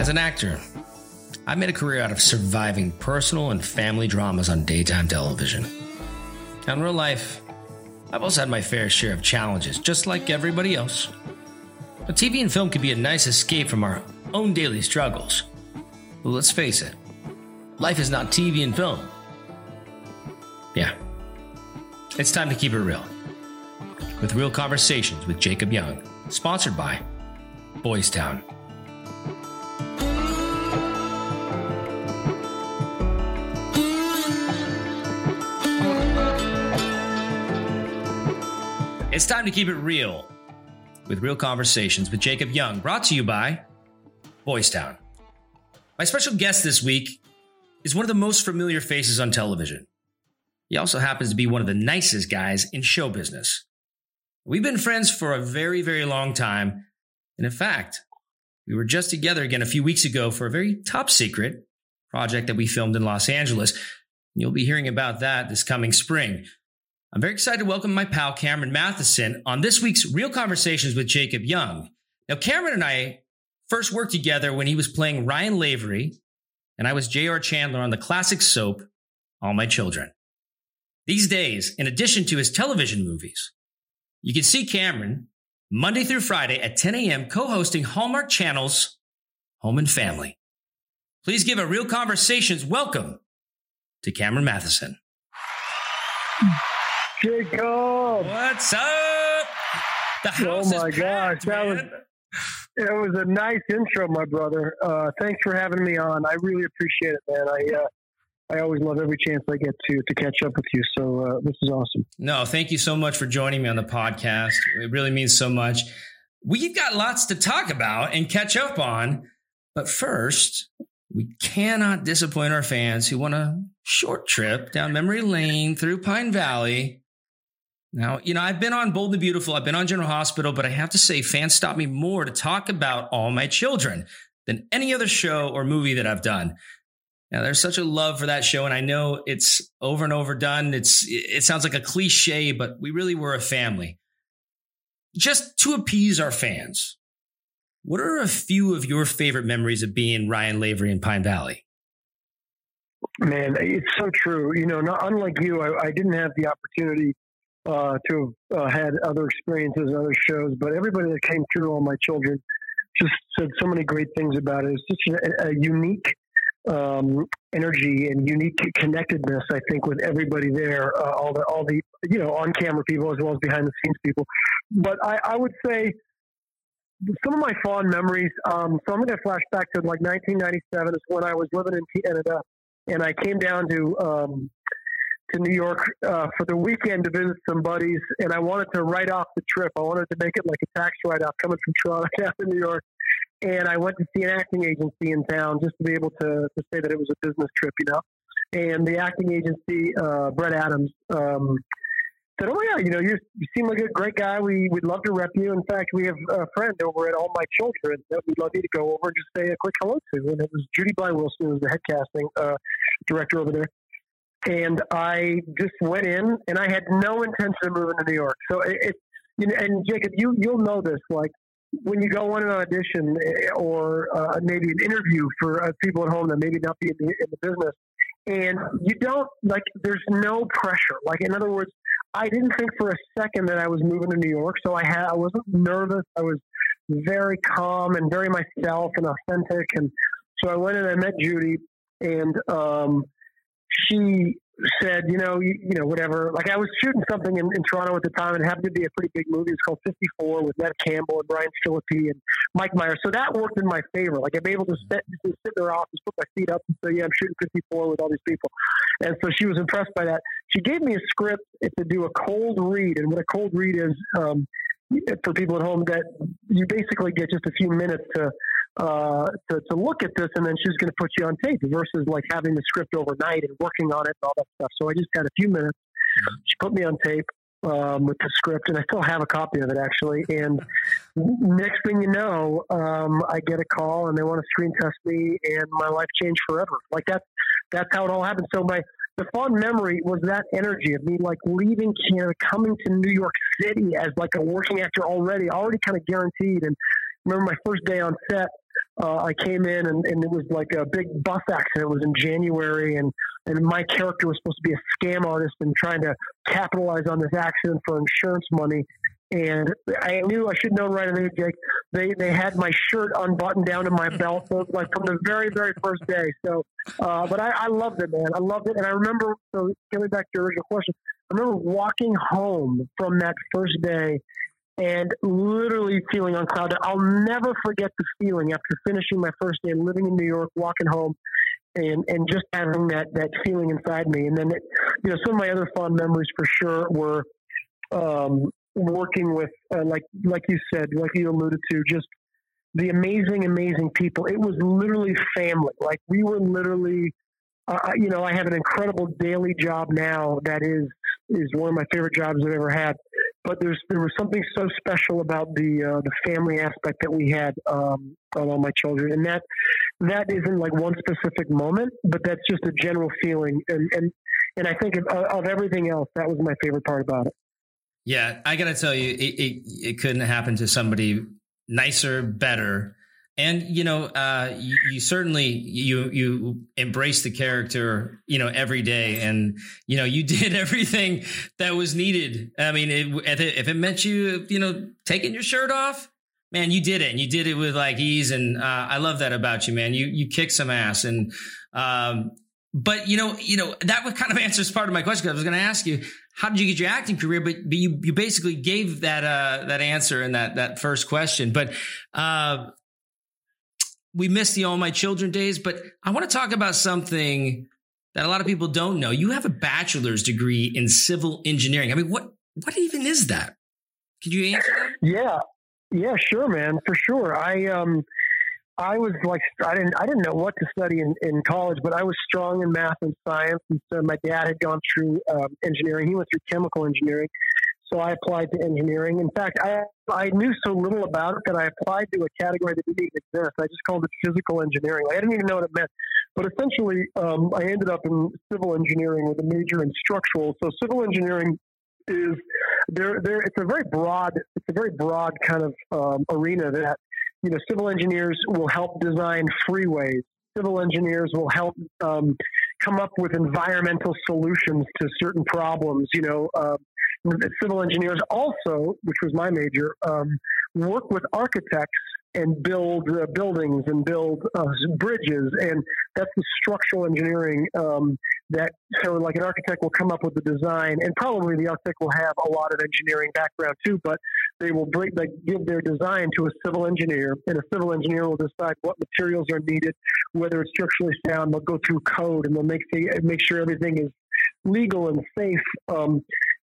As an actor, I made a career out of surviving personal and family dramas on daytime television. Now, in real life, I've also had my fair share of challenges, just like everybody else. But TV and film can be a nice escape from our own daily struggles. But let's face it, life is not TV and film. Yeah. It's time to keep it real. With Real Conversations with Jacob Young, sponsored by Boys Town. It's time to keep it real with Real Conversations with Jacob Young, brought to you by Boys Town. My special guest this week is one of the most familiar faces on television. He also happens to be one of the nicest guys in show business. We've been friends for a very, very long time. And in fact, we were just together again a few weeks ago for a very top secret project that we filmed in Los Angeles. You'll be hearing about that this coming spring. I'm very excited to welcome my pal Cameron Mathison on this week's Real Conversations with Jacob Young. Now, Cameron and I first worked together when he was playing Ryan Lavery, and I was J.R. Chandler on the classic soap All My Children. These days, in addition to his television movies, you can see Cameron Monday through Friday at 10 a.m. co hosting Hallmark Channel's Home and Family. Please give a Real Conversations welcome to Cameron Mathison. Jacob. What's up? The house oh my is packed, gosh, that was it was a nice intro, my brother. Uh, thanks for having me on. I really appreciate it, man. I uh, I always love every chance I get to to catch up with you. So uh, this is awesome. No, thank you so much for joining me on the podcast. It really means so much. We've got lots to talk about and catch up on. But first, we cannot disappoint our fans who want a short trip down memory lane through Pine Valley. Now, you know, I've been on Bold and Beautiful, I've been on General Hospital, but I have to say, fans stop me more to talk about All My Children than any other show or movie that I've done. Now, there's such a love for that show, and I know it's over and over done. It's it sounds like a cliche, but we really were a family. Just to appease our fans, what are a few of your favorite memories of being Ryan Lavery in Pine Valley? Man, it's so true. You know, not unlike you, I, I didn't have the opportunity uh, to have uh, had other experiences and other shows, but everybody that came through, all my children, just said so many great things about it. It's just a, a unique um, energy and unique connectedness. I think with everybody there, uh, all the all the you know on camera people as well as behind the scenes people. But I, I would say some of my fond memories. Um, so I'm going to flash back to like 1997 is when I was living in Canada, and I came down to um, to New York uh, for the weekend to visit some buddies, and I wanted to write off the trip. I wanted to make it like a tax write off coming from Toronto down to New York. And I went to see an acting agency in town just to be able to, to say that it was a business trip, you know. And the acting agency, uh, Bret Adams, um, said, "Oh yeah, you know, you seem like a great guy. We would love to rep you. In fact, we have a friend over at All My Children that we'd love you to go over and just say a quick hello to." And it was Judy Blye Wetzel, who was the head casting uh, director over there. And I just went in, and I had no intention of moving to New York. So it, it you know, and Jacob, you you'll know this. Like when you go on an audition eh, or uh, maybe an interview for uh, people at home that maybe not be in the, in the business, and you don't like, there's no pressure. Like in other words, I didn't think for a second that I was moving to New York, so I had I wasn't nervous. I was very calm and very myself and authentic, and so I went and I met Judy, and um, she said, you know, you, you know, whatever. Like I was shooting something in, in Toronto at the time, and it happened to be a pretty big movie. It's called 54 with Neve Campbell and Ryan Phillippe and Mike Myers. So that worked in my favor. Like I'm able to sit, just sit in their office, put my feet up, and say, yeah, I'm shooting 54 with all these people. And so she was impressed by that. She gave me a script to do a cold read, and what a cold read is. Um, for people at home, that you basically get just a few minutes to uh, to, to look at this, and then she's going to put you on tape versus like having the script overnight and working on it and all that stuff. So I just had a few minutes. She put me on tape um, with the script, and I still have a copy of it actually. And next thing you know, um, I get a call, and they want to screen test me, and my life changed forever. Like that's that's how it all happened. So my the fond memory was that energy of me like leaving Canada, coming to New York City as like a working actor already, already kind of guaranteed. And remember my first day on set, uh, I came in and, and it was like a big bus accident. It was in January, and and my character was supposed to be a scam artist and trying to capitalize on this accident for insurance money. And I knew I should know right away, Jake. They they had my shirt unbuttoned down to my belt, so like from the very very first day. So, uh, but I, I loved it, man. I loved it, and I remember. So getting back to your original question, I remember walking home from that first day and literally feeling on cloud. I'll never forget the feeling after finishing my first day living in New York, walking home, and and just having that that feeling inside me. And then, it, you know, some of my other fond memories for sure were um, working with, uh, like like you said, like you alluded to, just the amazing, amazing people. It was literally family. Like we were literally. Uh, you know, I have an incredible daily job now that is is one of my favorite jobs I've ever had but there's there was something so special about the uh, the family aspect that we had um, on all my children, and that that isn't like one specific moment, but that's just a general feeling, and and and I think of, of everything else, that was my favorite part about it. Yeah, I got to tell you, it, it, it couldn't happen to somebody nicer, better and you know uh, you, you, certainly you you embrace the character you know every day. And you know you did everything that was needed. I mean it, if, it, meant you you know taking your shirt off man you did it. And you did it with like ease. And uh, i love that about you man. You you kick some ass. And um, but you know you know that would kind of answers part of my question. I was going to ask you how did you get your acting career? But, but you you basically gave that uh that answer in that that first question. But uh we miss the All My Children days, but I want to talk about something that a lot of people don't know. You have a bachelor's degree in civil engineering. I mean, what what even is that? Could you answer that? Yeah, yeah, sure, man, for sure. I um, I was like, I didn't, I didn't know what to study in, in college, but I was strong in math and science. And so my dad had gone through um, engineering; he went through chemical engineering. So I applied to engineering. In fact, I I knew so little about it that I applied to a category that didn't even exist. I just called it physical engineering. I didn't even know what it meant. But essentially, um, I ended up in civil engineering with a major in structural. So civil engineering is there. There, it's a very broad. It's a very broad kind of um, arena that you know civil engineers will help design freeways. Civil engineers will help um, come up with environmental solutions to certain problems. You know, uh, civil engineers also, which was my major, um, work with architects and build uh, buildings and build uh, bridges, and that's the structural engineering um, that. So, like an architect will come up with the design, and probably the architect will have a lot of engineering background too, but they will bring, like, give their design to a civil engineer, and a civil engineer will decide what materials are needed, whether it's structurally sound. They'll go through code and they'll make make sure everything is legal and safe. Um,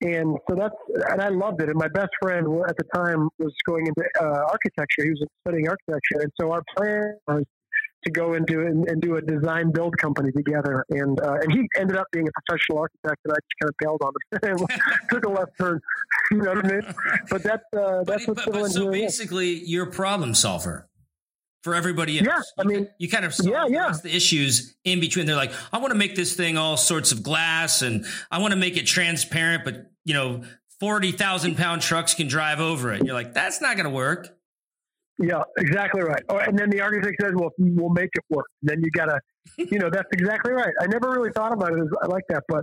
and so that's and I loved it. And my best friend at the time was going into uh, architecture. He was studying architecture, and so our plan was to go into and, and do a design build company together. And uh, and he ended up being a professional architect, and I just kind of bailed on him. Took a left turn. You know what I mean? But that's uh, that's but, what but, but so basically, is. you're a problem solver for everybody else. Yeah, I mean, you kind of yeah, yeah. the issues in between. They're like, I want to make this thing all sorts of glass, and I want to make it transparent, but you know, forty thousand pound trucks can drive over it. You're like, that's not going to work. Yeah, exactly right. Oh, and then the architect says, "Well, we'll make it work." then you gotta, you know, that's exactly right. I never really thought about it as I like that, but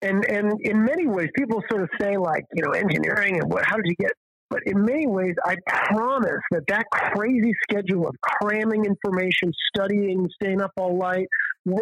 and and in many ways, people sort of say like, you know, engineering and what? How did you get but in many ways, I promise that that crazy schedule of cramming information, studying, staying up all night,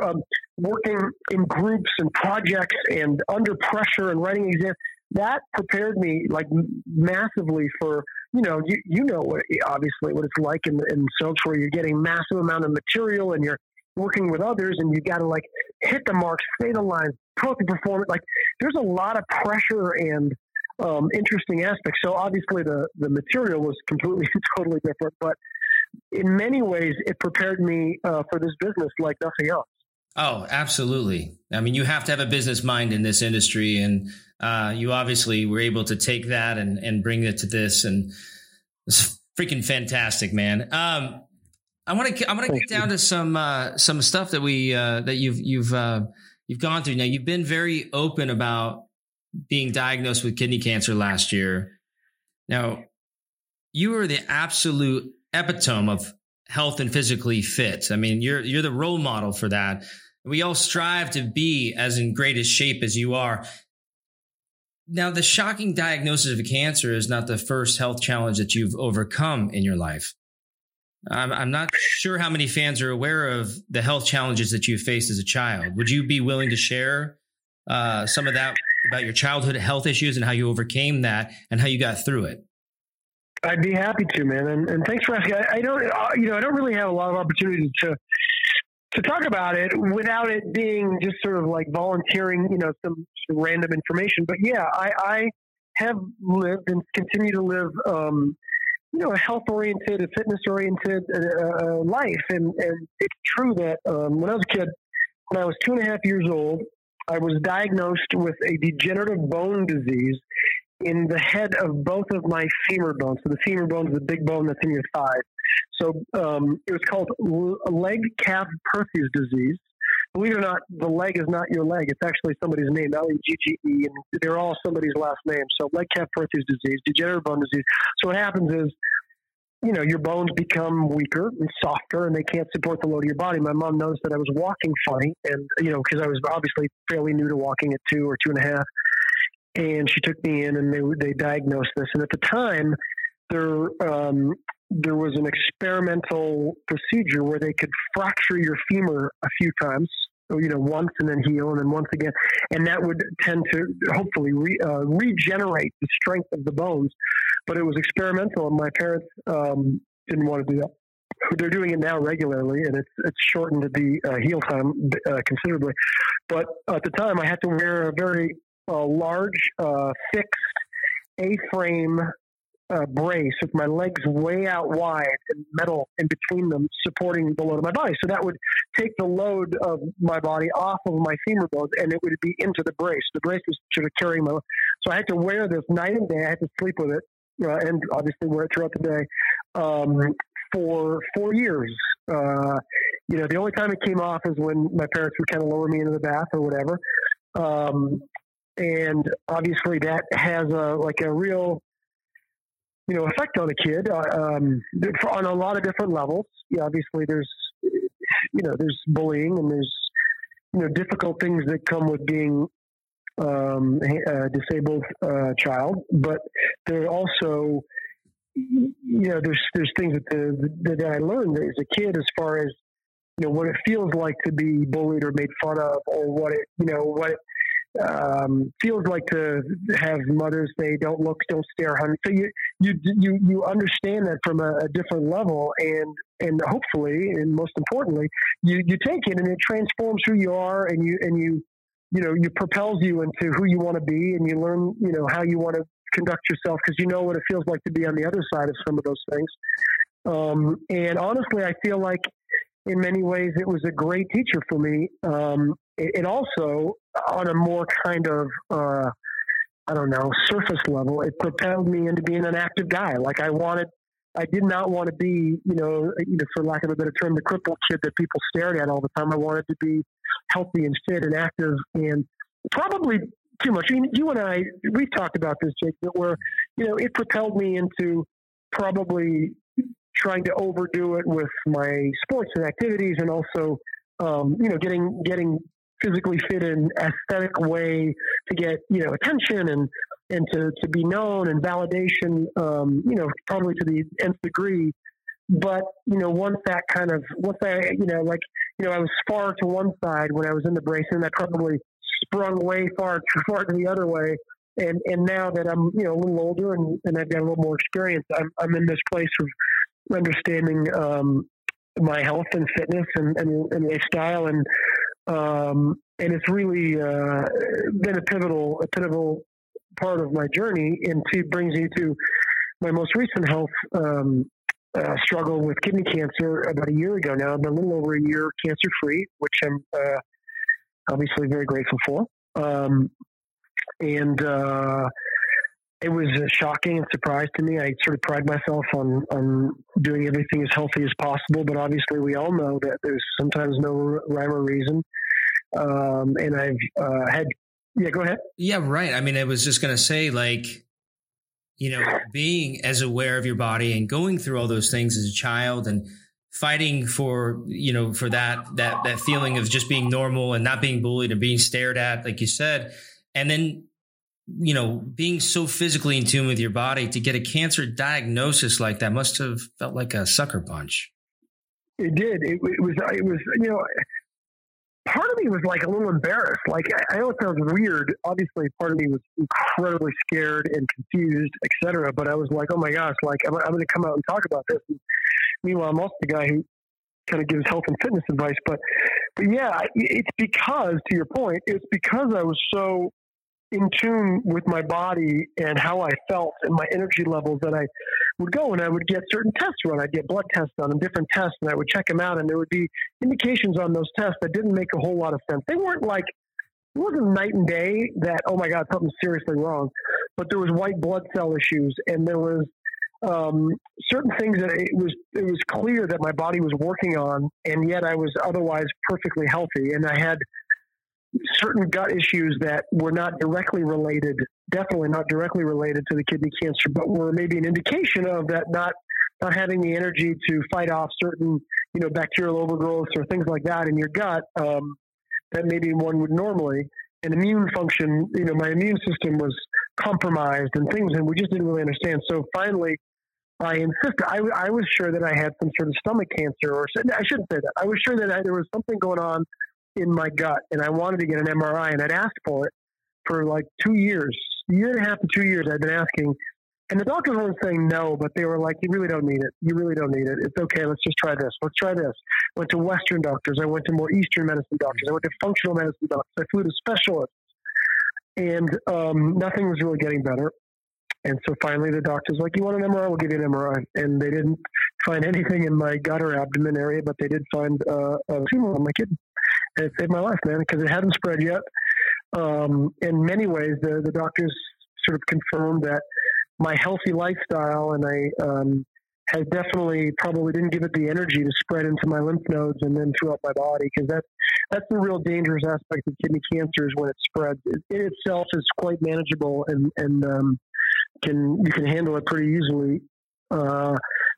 um, working in groups and projects and under pressure and writing exams, that prepared me like massively for you know you, you know what obviously what it's like in in soaps where you're getting massive amount of material and you're working with others and you got to like hit the marks, stay the lines, perfect performance. Like there's a lot of pressure and um, interesting aspect. So obviously the the material was completely totally different, but in many ways it prepared me uh, for this business like nothing else. Oh, absolutely. I mean, you have to have a business mind in this industry, and uh, you obviously were able to take that and and bring it to this, and it's freaking fantastic, man. Um, I want to I want to get down to some uh, some stuff that we uh, that you've you've uh, you've gone through. Now, you've been very open about being diagnosed with kidney cancer last year. Now, you are the absolute epitome of health and physically fit. I mean, you're you're the role model for that. We all strive to be as in greatest shape as you are. Now, the shocking diagnosis of cancer is not the first health challenge that you've overcome in your life. I'm, I'm not sure how many fans are aware of the health challenges that you faced as a child. Would you be willing to share uh, some of that about your childhood health issues and how you overcame that and how you got through it? I'd be happy to, man. And, and thanks for asking. I, I don't, uh, you know, I don't really have a lot of opportunities to to talk about it without it being just sort of like volunteering, you know, some, some random information. But yeah, I, I have lived and continue to live, um, you know, a health oriented, a fitness oriented uh, uh, life. And, and it's true that um, when I was a kid, when I was two and a half years old, I was diagnosed with a degenerative bone disease in the head of both of my femur bones. So the femur bone is the big bone that's in your thigh. So um, it was called leg calf Perthes disease. Believe it or not, the leg is not your leg. It's actually somebody's name, L E G G E, and they're all somebody's last name. So Legg-Calvé-Perthes disease, degenerative bone disease. So what happens is, you know, your bones become weaker and softer, and they can't support the load of your body. My mom noticed that I was walking funny, and you know, because I was obviously fairly new to walking at two or two and a half and she took me in and they they diagnosed this. And at the time, there um, there was an experimental procedure where they could fracture your femur a few times, you know, once and then heal, and then once again, and that would tend to hopefully re, uh, regenerate the strength of the bones. But it was experimental, and my parents um, didn't want to do that. They're doing it now regularly, and it's it's shortened the uh, heal time uh, considerably. But at the time, I had to wear a very a large uh, fixed A-frame uh, brace with my legs way out wide and metal in between them, supporting the load of my body. So that would take the load of my body off of my femur bones, and it would be into the brace. The brace was sort of carrying my. So I had to wear this night and day. I had to sleep with it, uh, and obviously wear it throughout the day um, for four years. Uh, you know, the only time it came off is when my parents would kind of lower me into the bath or whatever. Um, and obviously that has a like a real you know effect on a kid uh, um, on a lot of different levels. Yeah, obviously there's you know there's bullying and there's you know difficult things that come with being um, a disabled uh, child, but there are also you know there's there's things that the, that I learned as a kid as far as you know what it feels like to be bullied or made fun of or what it you know what it, um, feels like to have mothers say, "Don't look, don't stare, honey." So you you you you understand that from a, a, different level, and and hopefully, and most importantly, you you take it and it transforms who you are, and you and you you know you propels you into who you want to be, and you learn you know how you want to conduct yourself because you know what it feels like to be on the other side of some of those things. Um, and honestly, I feel like in many ways it was a great teacher for me. Um, it, also, on a more kind of, uh, I don't know, surface level, it propelled me into being an active guy. Like I wanted, I did not want to be, you know, for lack of a better term, the crippled kid that people stared at all the time. I wanted to be healthy and fit and active and probably too much. I mean, you and I, we've talked about this, Jake, that where, you know, it propelled me into probably trying to overdo it with my sports and activities and also um, you know getting getting physically fit in aesthetic way to get you know attention and and to, to be known and validation um, you know probably to the nth degree. But you know once that kind of once I you know like you know I was far to one side when I was in the brace and I probably sprung way far too far to the other way. And and now that I'm you know a little older and, and I've got a little more experience I'm I'm in this place of understanding um, my health and fitness and, and, and lifestyle. And um, and it's really uh, been a pivotal a pivotal part of my journey and to brings me to my most recent health um, uh, struggle with kidney cancer about a year ago now. I've been a little over a year cancer free, which I'm uh, obviously very grateful for. Um, and uh, it was shocking and surprise to me. I sort of pride myself on on doing everything as healthy as possible, but obviously we all know that there's sometimes no rhyme or reason. Um, and I've uh, had, yeah, go ahead. Yeah, right. I mean, I was just going to say, like, you know, being as aware of your body and going through all those things as a child and fighting for you know for that that that feeling of just being normal and not being bullied and being stared at like you said and then you know being so physically in tune with your body to get a cancer diagnosis like that must have felt like a sucker punch. It did. It, it was it was you know part of me was like a little embarrassed. Like i, I know it sounds weird. Obviously part of me was incredibly scared and confused etc but i was like oh my gosh like i'm, I'm going to come out and talk about this. And meanwhile, I'm also the guy who kind of gives health and fitness advice. But, but yeah, it's because, to your point, it's because I was so in tune with my body and how I felt and my energy levels that I would go and I would get certain tests run. I'd get blood tests done and different tests, and I would check them out, and there would be indications on those tests that didn't make a whole lot of sense. They weren't like it wasn't night and day that oh my god something's seriously wrong, but there was white blood cell issues and there was um, certain things that it was it was clear that my body was working on, and yet I was otherwise perfectly healthy, and I had certain gut issues that were not directly related, definitely not directly related to the kidney cancer, but were maybe an indication of that not not having the energy to fight off certain you know bacterial overgrowths or things like that in your gut um, that maybe one would normally. And immune function, you know, my immune system was compromised and things, and we just didn't really understand. So finally, I insisted. I, I was sure that I had some sort of stomach cancer, or I shouldn't say that. I was sure that I, there was something going on in my gut, and I wanted to get an MRI, and I'd asked for it for like two years, year and a half to two years. I'd been asking, and the doctors weren't saying no, but they were like, "You really don't need it. You really don't need it. It's okay. Let's just try this. Let's try this." I went to Western doctors. I went to more Eastern medicine doctors. I went to functional medicine doctors. I flew to specialists, and um, nothing was really getting better. And so finally, the doctor's like, "You want an MRI? We'll give you an MRI." And they didn't find anything in my gut or abdomen area, but they did find uh, a tumor on my kidney, it saved my life, man, because it hadn't spread yet. Um, in many ways, the the doctors sort of confirmed that my healthy lifestyle and I um, definitely probably didn't give it the energy to spread into my lymph nodes and then throughout my body because that's that's the real dangerous aspect of kidney cancer is when it spreads. It, it itself is quite manageable and and um, can you can handle it pretty easily. Uh,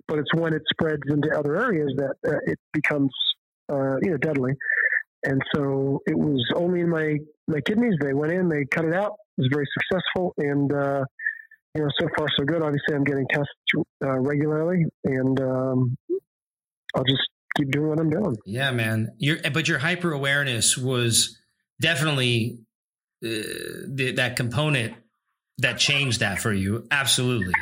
but it's when it spreads into other areas that uh, it becomes uh, you know deadly. And so it was only in my my kidneys. They went in, they cut it out. It was very successful, and uh, you know so far so good. Obviously, I'm getting tests uh, regularly, and um, I'll just keep doing what I'm doing. Yeah, man. Your but your hyper awareness was definitely uh, the, that component that changed that for you. Absolutely.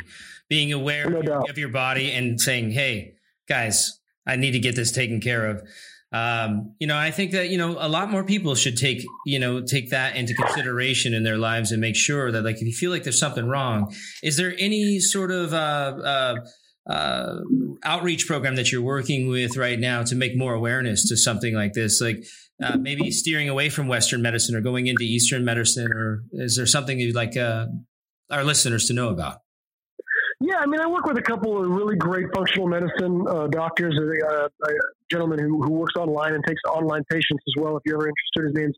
Being aware no of your body and saying, Hey, guys, I need to get this taken care of. Um, you know, I think that, you know, a lot more people should take, you know, take that into consideration in their lives and make sure that like, if you feel like there's something wrong, is there any sort of, uh, uh, uh, outreach program that you're working with right now to make more awareness to something like this? Like, uh, maybe steering away from Western medicine or going into Eastern medicine, or is there something you'd like uh, our listeners to know about? Yeah, I mean, I work with a couple of really great functional medicine uh, doctors. Uh, a gentleman who, who works online and takes online patients as well. If you're ever interested, his name's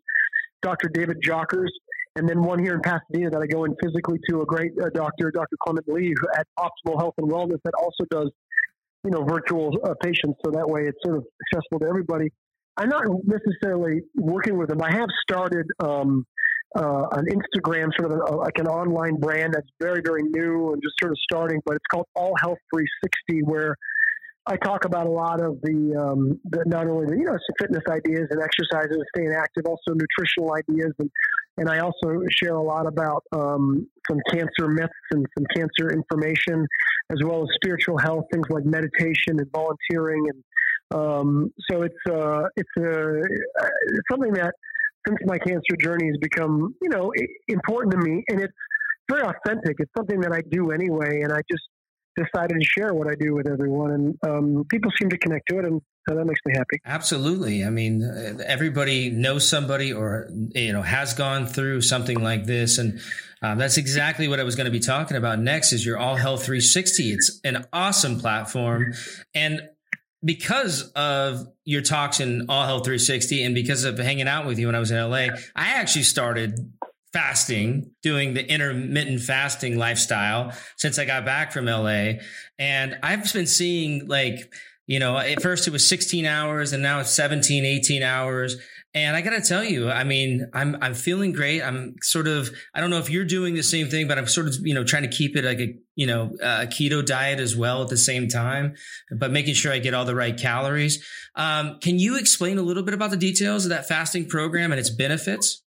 Dr. David Jockers. And then one here in Pasadena that I go in physically to a great uh, doctor, Dr. Clement Lee, at Optimal Health and Wellness, that also does, you know, virtual uh, patients. So that way, it's sort of accessible to everybody. I'm not necessarily working with them. I have started um, uh, an Instagram, sort of a, like an online brand that's very, very new and just sort of starting, but it's called All Health 360, where I talk about a lot of the, um, the not only the, you know fitness ideas and exercises staying active, also nutritional ideas, and and I also share a lot about um, some cancer myths and some cancer information, as well as spiritual health, things like meditation and volunteering and um, so it's uh, it's uh, it's something that since my cancer journey has become you know important to me, and it's very authentic. It's something that I do anyway, and I just decided to share what I do with everyone, and um, people seem to connect to it, and that makes me happy. Absolutely. I mean, everybody knows somebody or you know has gone through something like this, and um, that's exactly what I was going to be talking about next. Is your All Health 360? It's an awesome platform, and because of your talks in All Health 360 and because of hanging out with you when I was in LA, I actually started fasting, doing the intermittent fasting lifestyle since I got back from LA. And I've been seeing like You know, at first it was 16 hours and now it's 17, 18 hours. And I got to tell you, I mean, I'm, I'm feeling great. I'm sort of, I don't know if you're doing the same thing, but I'm sort of, you know, trying to keep it like a, you know, a keto diet as well at the same time, but making sure I get all the right calories. Um, can you explain a little bit about the details of that fasting program and its benefits?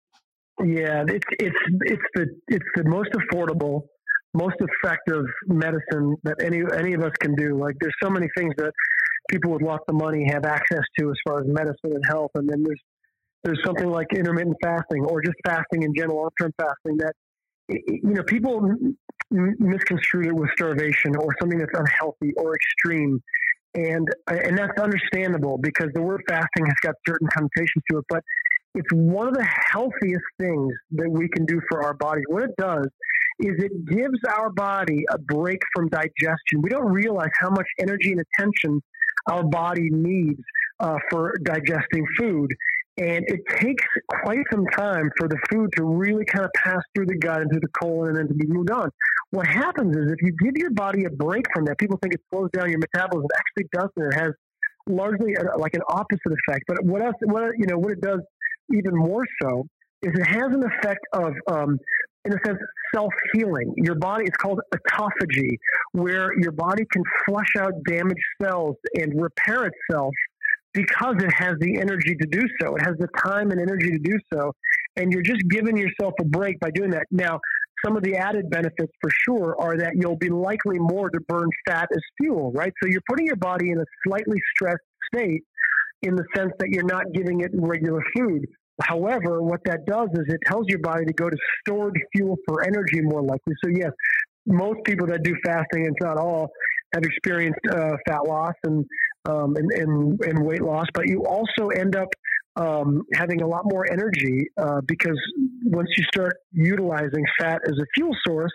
Yeah, it's, it's, it's the, it's the most affordable, most effective medicine that any, any of us can do. Like there's so many things that people with lots of money have access to as far as medicine and health. And then there's there's something like intermittent fasting or just fasting in general, long term fasting that you know people misconstrue it with starvation or something that's unhealthy or extreme. And and that's understandable because the word fasting has got certain connotations to it, but it's one of the healthiest things that we can do for our bodies. What it does is it gives our body a break from digestion. We don't realize how much energy and attention our body needs uh, for digesting food. And it takes quite some time for the food to really kind of pass through the gut into the colon and then to be moved on. What happens is if you give your body a break from that, people think it slows down your metabolism. It actually doesn't. It has largely a, like an opposite effect. But what else? What you know? What it does even more so is it has an effect of um, in a sense, self healing. Your body, it's called autophagy, where your body can flush out damaged cells and repair itself because it has the energy to do so. It has the time and energy to do so. And you're just giving yourself a break by doing that. Now, some of the added benefits for sure are that you'll be likely more to burn fat as fuel, right? So you're putting your body in a slightly stressed state in the sense that you're not giving it regular food. However, what that does is it tells your body to go to stored fuel for energy more likely. So, yes, most people that do fasting, and not all, have experienced uh, fat loss and, um, and, and, and, weight loss, but you also end up um, having a lot more energy uh, because once you start utilizing fat as a fuel source,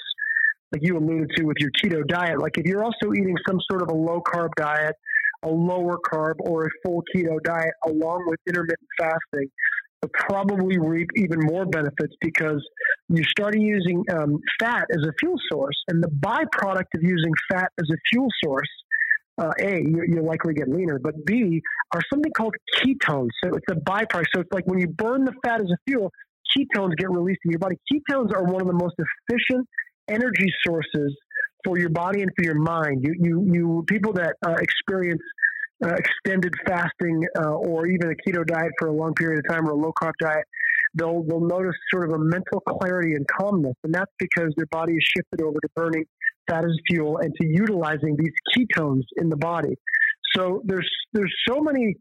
like you alluded to with your keto diet, like if you're also eating some sort of a low carb diet, a lower carb, or a full keto diet along with intermittent fasting, probably reap even more benefits because you started using um, fat as a fuel source, and the byproduct of using fat as a fuel source, uh, a you, you likely get leaner, but b are something called ketones. So it's a byproduct. So it's like when you burn the fat as a fuel, ketones get released in your body. Ketones are one of the most efficient energy sources for your body and for your mind. You you you people that uh, experience uh, extended fasting uh, or even a keto diet for a long period of time or a low carb diet, they'll they'll notice sort of a mental clarity and calmness, and that's because their body is shifted over to burning fat as fuel and to utilizing these ketones in the body. So there's there's so many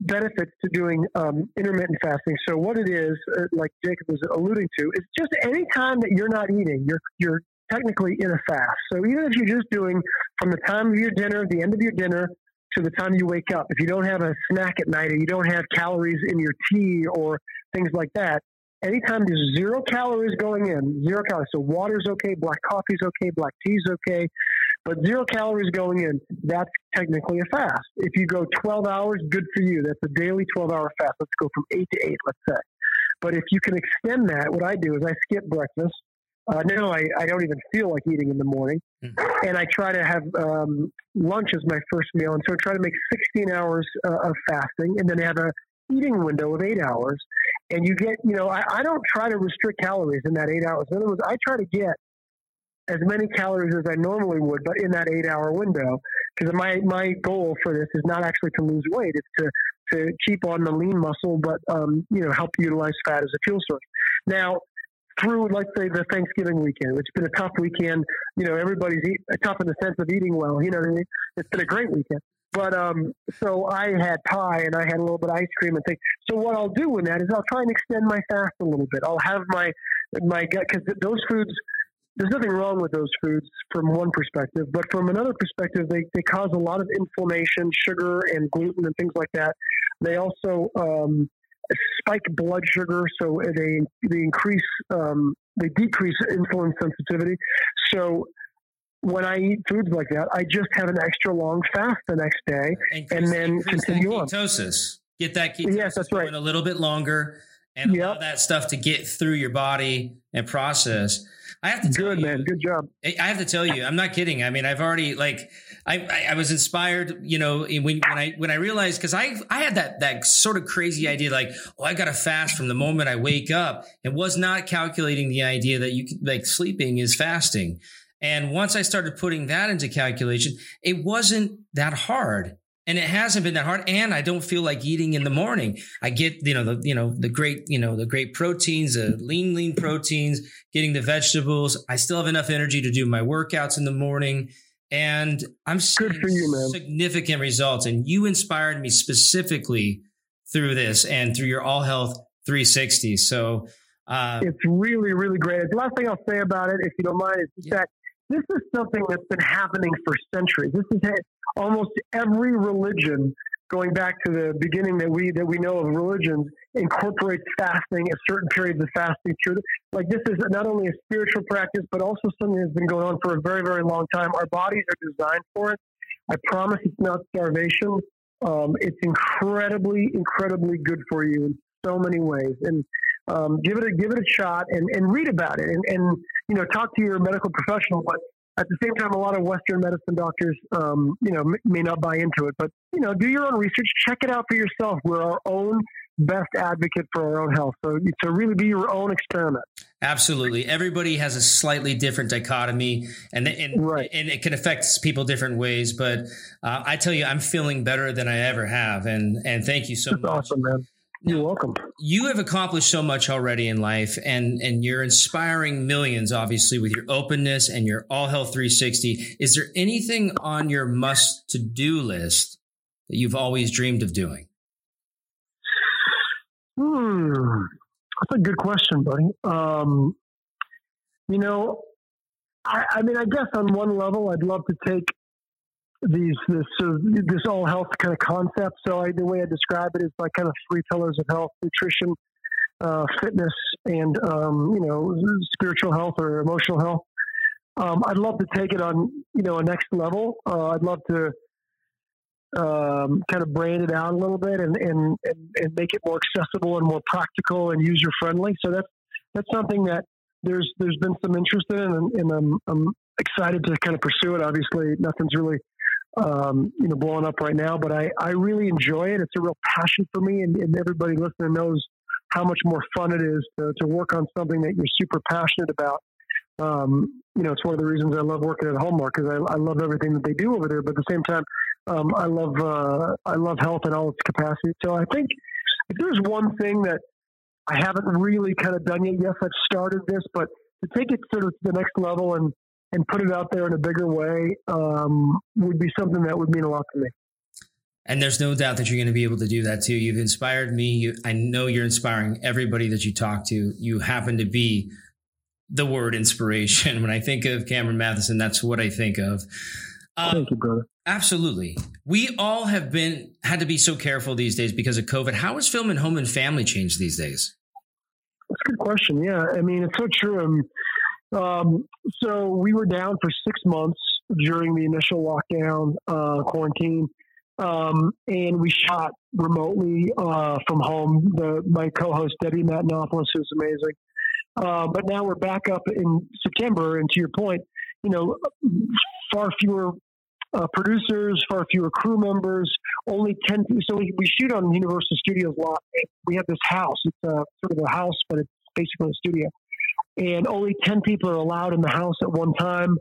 benefits to doing um, intermittent fasting. So what it is, uh, like Jacob was alluding to, is just any time that you're not eating, you're you're technically in a fast. So even if you're just doing from the time of your dinner, the end of your dinner, to the time you wake up. If you don't have a snack at night or you don't have calories in your tea or things like that, anytime there's zero calories going in, zero calories. So water's okay, black coffee's okay, black tea's okay, but zero calories going in, that's technically a fast. If you go 12 hours, good for you. That's a daily 12 hour fast. Let's go from eight to eight, let's say. But if you can extend that, what I do is I skip breakfast. Uh, no, I, I don't even feel like eating in the morning. Mm-hmm. And I try to have um, lunch as my first meal. And so I try to make 16 hours uh, of fasting and then have a eating window of eight hours. And you get, you know, I, I don't try to restrict calories in that eight hours. In other words, I try to get as many calories as I normally would, but in that eight hour window. Because my, my goal for this is not actually to lose weight, it's to, to keep on the lean muscle, but, um, you know, help utilize fat as a fuel source. Now, through, let's say, the Thanksgiving weekend. It's been a tough weekend. You know, everybody's eat, tough in the sense of eating well. You know what I mean? It's been a great weekend. But um, so I had pie and I had a little bit of ice cream and things. So what I'll do in that is I'll try and extend my fast a little bit. I'll have my my gut because those foods. There's nothing wrong with those foods from one perspective, but from another perspective, they, they cause a lot of inflammation, sugar and gluten and things like that. They also um, spike blood sugar, so they they increase um, they decrease insulin sensitivity. So when I eat foods like that, I just have an extra long fast the next day, and, and then continue on. Ketosis. Get that ketosis yes, that's right. a little bit longer, and yep. allow that stuff to get through your body and process. I have to good you, man, good job. I have to tell you, I'm not kidding. I mean, I've already like I, I was inspired, you know, when, when I when I realized because I I had that that sort of crazy idea like, oh, I got to fast from the moment I wake up, and was not calculating the idea that you like sleeping is fasting. And once I started putting that into calculation, it wasn't that hard and it hasn't been that hard. And i don't feel like eating in the morning. I get you know the you know the great you know the great proteins the lean lean proteins getting the vegetables. I still have enough energy to do my workouts in the morning. And i'm seeing Good for you, man. significant results. And you inspired me specifically through this and through your all health 360 so uh, it's really really great. The last thing i'll say about it if you don't mind is yeah. that this is something that's been happening for centuries. This is almost every religion going back to the beginning that we that we know of religions incorporates fasting at certain periods of fasting. Through like this is not only a spiritual practice but also something that's been going on for a very very long time. Our bodies are designed for it. I promise it's not starvation. Um, it's incredibly incredibly good for you in so many ways. And um, give it a give it a shot and, and read about it and, and you know talk to your medical professional but at the same time, a lot of Western medicine doctors, um, you know, m- may not buy into it. But you know, do your own research, check it out for yourself. We're our own best advocate for our own health. So to really be your own experiment. Absolutely. Everybody has a slightly different dichotomy and, and, right. and it can affect people different ways. But uh, I tell you, I'm feeling better than I ever have. And, and thank you so That's much. awesome, man. You're welcome. You have accomplished so much already in life and, and you're inspiring millions, obviously, with your openness and your all health 360. Is there anything on your must to do list that you've always dreamed of doing? Hmm. That's a good question, buddy. Um, you know, I, I mean, I guess on one level, I'd love to take these this uh, this all health kind of concept. So I, the way I describe it is like kind of three pillars of health: nutrition, uh, fitness, and um, you know spiritual health or emotional health. Um, I'd love to take it on you know a next level. Uh, I'd love to um, kind of brand it out a little bit and, and, and, and make it more accessible and more practical and user friendly. So that's that's something that there's there's been some interest in, and, and I'm, I'm excited to kind of pursue it. Obviously, nothing's really um, you know, blowing up right now, but I, I really enjoy it. It's a real passion for me, and, and everybody listening knows how much more fun it is to, to work on something that you're super passionate about. Um, you know, it's one of the reasons I love working at Hallmark because I, I love everything that they do over there. But at the same time, um, I love uh, I love health in all its capacity. So I think if there's one thing that I haven't really kind of done yet, yes, I've started this, but to take it sort of to the next level and and put it out there in a bigger way um, would be something that would mean a lot to me. And there's no doubt that you're going to be able to do that too. You've inspired me. You, I know you're inspiring everybody that you talk to. You happen to be the word inspiration. When I think of Cameron Mathison, that's what I think of. Um, Thank you, brother. Absolutely. We all have been had to be so careful these days because of COVID. How has film and home and family changed these days? That's a good question. Yeah, I mean it's so true. Um, um, so we were down for six months during the initial lockdown uh, quarantine, um, and we shot remotely uh, from home. The, my co-host Debbie Matenopoulos is amazing. Uh, but now we're back up in September, and to your point, you know, far fewer uh, producers, far fewer crew members, only 10. So we, we shoot on Universal Studios lot. We have this house. It's a, sort of a house, but it's basically a studio and only 10 people are allowed in the house at one time.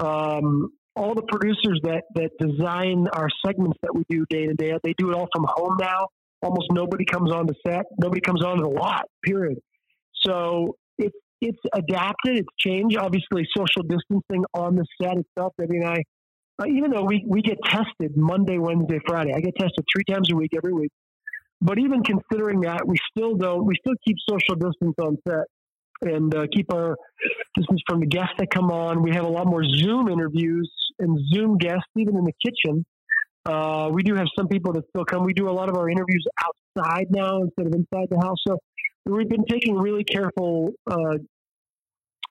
Um, all the producers that, that design our segments that we do day to day, they do it all from home now. Almost nobody comes on the set. Nobody comes on the lot, period. So it's, it's adapted. It's changed. Obviously, social distancing on the set itself. I mean, I, uh, even though we, we get tested Monday, Wednesday, Friday, I get tested three times a week every week. But even considering that, we still don't, we still keep social distance on set and uh, keep our distance from the guests that come on. We have a lot more Zoom interviews and Zoom guests, even in the kitchen. Uh, we do have some people that still come. We do a lot of our interviews outside now instead of inside the house. So we've been taking really careful, uh,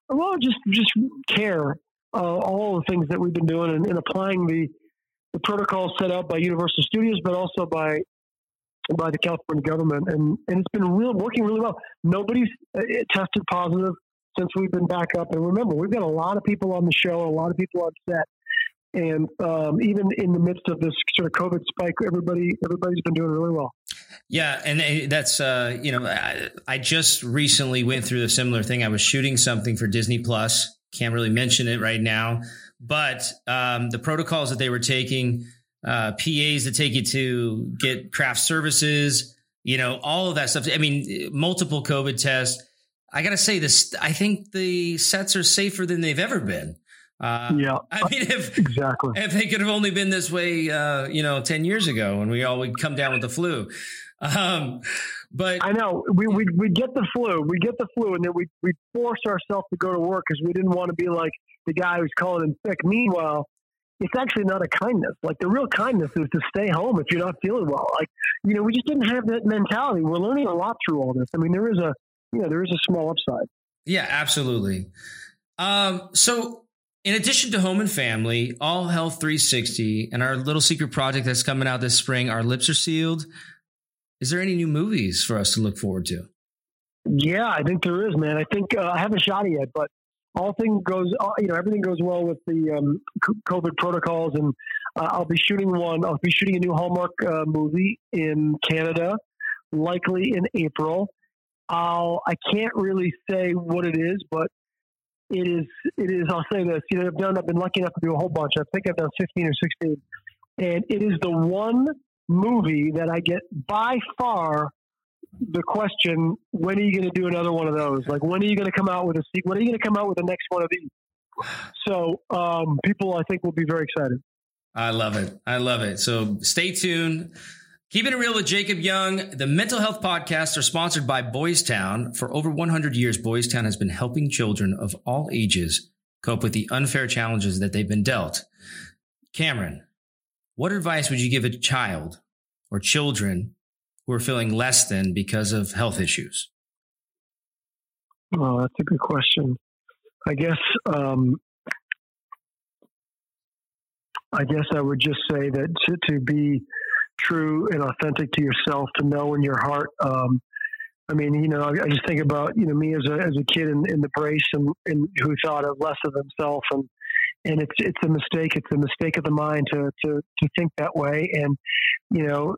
well, just just care uh, all the things that we've been doing and, and applying the the protocols set out by Universal Studios, but also by by the California government, and and it's been real working really well. Nobody's uh, tested positive since we've been back up. And remember, we've got a lot of people on the show, a lot of people on set, and um, even in the midst of this sort of COVID spike, everybody everybody's been doing really well. Yeah, and that's uh, you know, I, I, just recently went through a similar thing. I was shooting something for Disney Plus. Can't really mention it right now, but um, the protocols that they were taking, uh, PAs to take you to get craft services, you know, all of that stuff. I mean, multiple COVID tests. I got to say this. I think the sets are safer than they've ever been. Uh, yeah, I mean, if exactly if they could have only been this way, uh, you know, ten years ago when we all would come down with the flu. Um, but I know we we we get the flu, we get the flu, and then we we force ourselves to go to work because we didn't want to be like the guy who's calling in sick. Meanwhile, it's actually not a kindness. Like the real kindness is to stay home if you're not feeling well. Like you know, we just didn't have that mentality. We're learning a lot through all this. I mean, there is a you know there is a small upside. Yeah, absolutely. Um, so in addition to Home and Family, All Health 360, and our little secret project that's coming out this spring, Our Lips Are Sealed, is there any new movies for us to look forward to? Yeah, I think there is, man. I think uh, I haven't shot it yet, but all things goes, you know, everything goes well with the um, COVID protocols, and uh, I'll be shooting one. I'll be shooting a new Hallmark uh, movie in Canada, likely in April. I'll, I can't really say what it is, but it is it is I'll say this, you know, I've done I've been lucky enough to do a whole bunch. I think I've done fifteen or sixteen. And it is the one movie that I get by far the question, when are you going to do another one of those? Like, when are you going to come out with a sequel? When are you going to come out with the next one of these? So, um, people, I think, will be very excited. I love it. I love it. So, stay tuned. Keeping it real with Jacob Young, the mental health podcasts are sponsored by Boys Town. For over 100 years, Boys Town has been helping children of all ages cope with the unfair challenges that they've been dealt. Cameron, what advice would you give a child or children who are feeling less than because of health issues? Oh, that's a good question. I guess um, I guess I would just say that to, to be true and authentic to yourself, to know in your heart. Um, I mean, you know, I, I, just think about you know me as a as a kid in, in the brace and, and who thought of less of himself, and and it's it's a mistake. It's a mistake of the mind to to to think that way, and you know.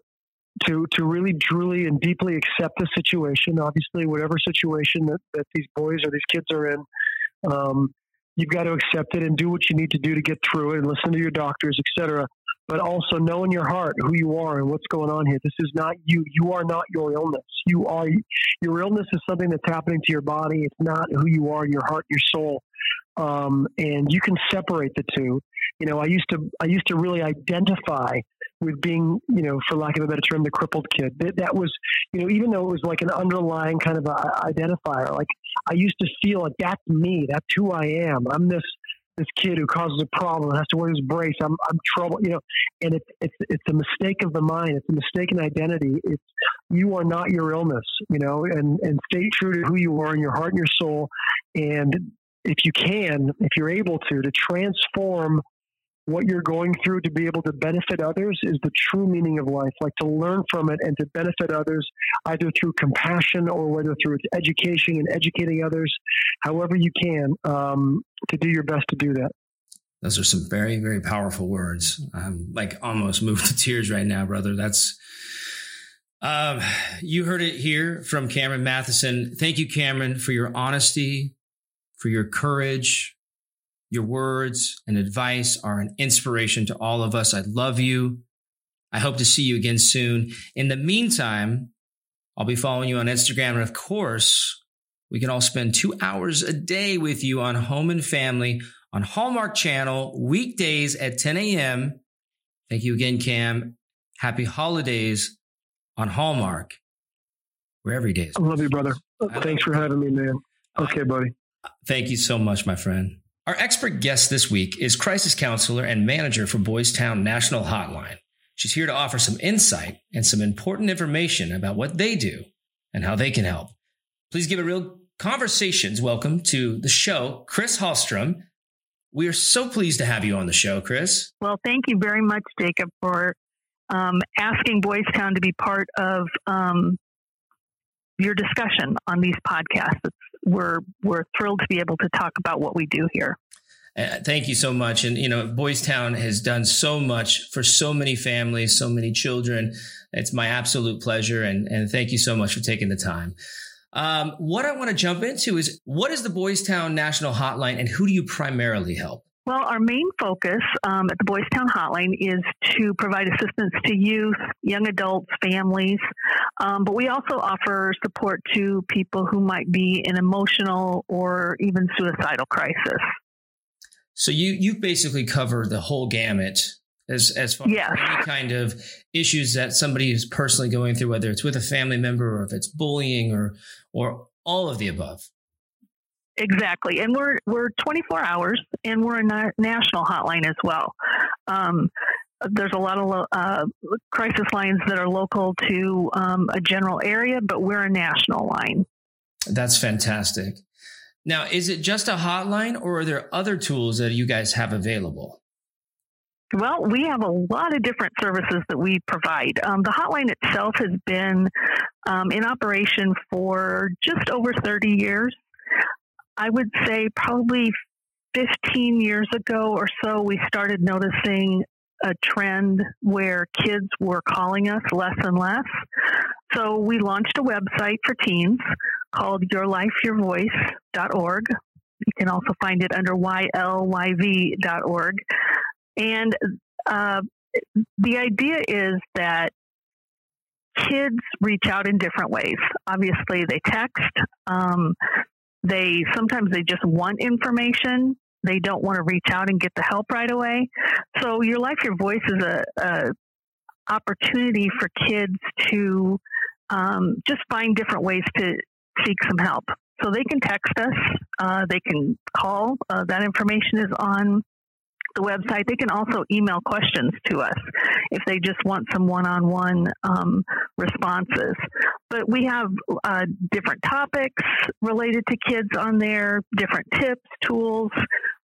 To, to really truly and deeply accept the situation, obviously, whatever situation that, that these boys or these kids are in, um, you've got to accept it and do what you need to do to get through it and listen to your doctors, etc but also know in your heart who you are and what's going on here. This is not you. You are not your illness. You are your illness is something that's happening to your body. It's not who you are, your heart, your soul. Um, and you can separate the two. You know, I used to I used to really identify with being, you know, for lack of a better term, the crippled kid. That, that was, you know, even though it was like an underlying kind of identifier, like I used to feel like that's me. That's who I am. I'm this this kid who causes a problem has to wear his brace. I'm, I'm trouble, you know, and it's, it's, it's a mistake of the mind. It's a mistaken identity. It's, you are not your illness, you know, and, and stay true to who you are in your heart and your soul. And if you can, if you're able to, to transform what you're going through to be able to benefit others is the true meaning of life. Like to learn from it and to benefit others, either through compassion or whether through education and educating others, however you can, um, to do your best to do that. Those are some very, very powerful words. I'm like almost moved to tears right now, brother. That's, um, you heard it here from Cameron Mathison. Thank you, Cameron, for your honesty, for your courage, your words and advice are an inspiration to all of us. I love you. I hope to see you again soon. In the meantime, I'll be following you on Instagram. And of course, we can all spend two hours a day with you on Home and Family on Hallmark Channel, weekdays at 10 a.m. Thank you again, Cam. Happy holidays on Hallmark, where every day is. I love you, brother. Thanks for having me, man. Okay, buddy. Thank you so much, my friend. Our expert guest this week is crisis counselor and manager for Boys Town National Hotline. She's here to offer some insight and some important information about what they do and how they can help. Please give a real conversations welcome to the show, Chris Hallstrom. We are so pleased to have you on the show, Chris. Well, thank you very much, Jacob, for um, asking Boys Town to be part of um, your discussion on these podcasts. It's, we're we're thrilled to be able to talk about what we do here. Uh, thank you so much. And, you know, Boys Town has done so much for so many families, so many children. It's my absolute pleasure. And, and thank you so much for taking the time. Um, what I want to jump into is what is the Boys Town National Hotline and who do you primarily help? Well, our main focus um, at the Boys Town Hotline is to provide assistance to youth, young adults, families, um, but we also offer support to people who might be in emotional or even suicidal crisis. So you you basically cover the whole gamut as as far yes. as any kind of issues that somebody is personally going through, whether it's with a family member or if it's bullying or or all of the above. Exactly, and we're we're 24 hours, and we're a na- national hotline as well. Um, there's a lot of uh, crisis lines that are local to um, a general area, but we're a national line. That's fantastic. Now, is it just a hotline or are there other tools that you guys have available? Well, we have a lot of different services that we provide. Um, the hotline itself has been um, in operation for just over 30 years. I would say probably 15 years ago or so, we started noticing a trend where kids were calling us less and less. So we launched a website for teens called yourlifeyourvoice.org. You can also find it under ylyv.org. And uh, the idea is that kids reach out in different ways. Obviously, they text. Um, they sometimes they just want information. They don't want to reach out and get the help right away. So, your life, your voice is a, a opportunity for kids to um, just find different ways to seek some help. So they can text us, uh, they can call. Uh, that information is on the website. They can also email questions to us if they just want some one on one responses. But we have uh, different topics related to kids on there, different tips, tools.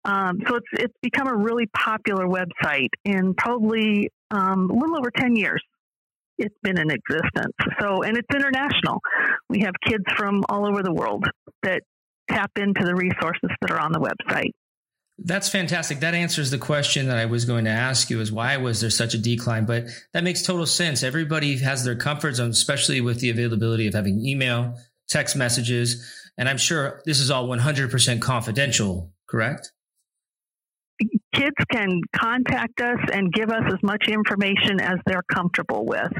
Um, so it's it's become a really popular website in probably um, a little over 10 years it's been in existence. So, and it's international. We have kids from all over the world that tap into the resources that are on the website. That's fantastic. That answers the question that I was going to ask you is why was there such a decline? But that makes total sense. Everybody has their comfort zone, especially with the availability of having email, text messages. And I'm sure this is all 100% confidential, correct? Kids can contact us and give us as much information as they're comfortable with.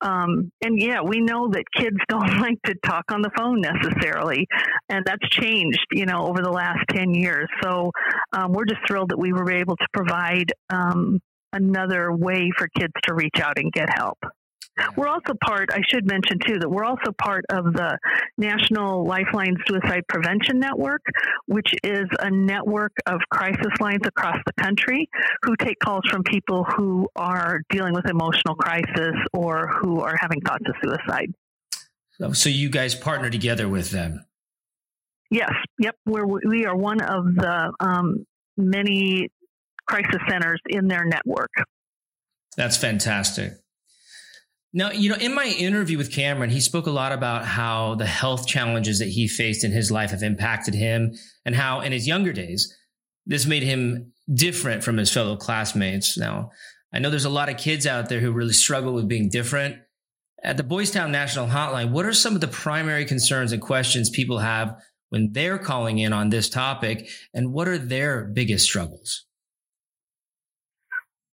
Um, and yeah, we know that kids don't like to talk on the phone necessarily, and that's changed, you know, over the last 10 years. So um, we're just thrilled that we were able to provide um, another way for kids to reach out and get help. We're also part, I should mention too, that we're also part of the National Lifeline Suicide Prevention Network, which is a network of crisis lines across the country who take calls from people who are dealing with emotional crisis or who are having thoughts of suicide. So you guys partner together with them? Yes. Yep. We're, we are one of the um, many crisis centers in their network. That's fantastic. Now, you know, in my interview with Cameron, he spoke a lot about how the health challenges that he faced in his life have impacted him and how in his younger days, this made him different from his fellow classmates. Now, I know there's a lot of kids out there who really struggle with being different. At the Boys Town National Hotline, what are some of the primary concerns and questions people have when they're calling in on this topic? And what are their biggest struggles?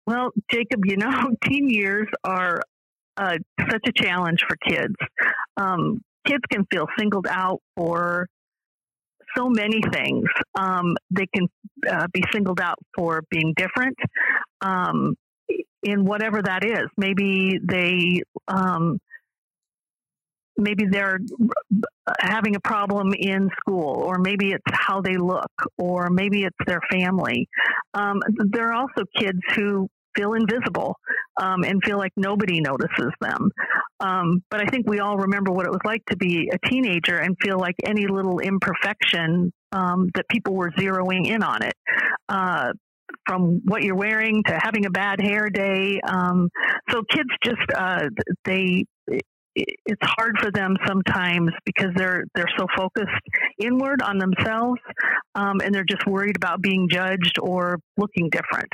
Well, Jacob, you know, teen years are uh, such a challenge for kids. Um, kids can feel singled out for so many things. Um, they can uh, be singled out for being different um, in whatever that is. Maybe they. Um, maybe they're having a problem in school, or maybe it's how they look, or maybe it's their family. Um, there are also kids who feel invisible um, and feel like nobody notices them. Um, but I think we all remember what it was like to be a teenager and feel like any little imperfection um, that people were zeroing in on it. Uh, from what you're wearing to having a bad hair day. Um, so kids just uh, they it's hard for them sometimes because they're they're so focused inward on themselves, um, and they're just worried about being judged or looking different.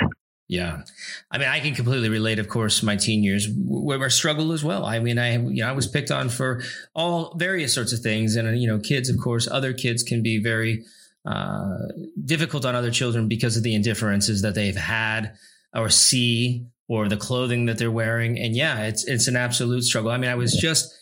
Yeah, I mean, I can completely relate. Of course, my teen years were a struggle as well. I mean, I you know I was picked on for all various sorts of things, and you know, kids, of course, other kids can be very uh, difficult on other children because of the indifferences that they've had or see or the clothing that they're wearing. And yeah, it's it's an absolute struggle. I mean, I was just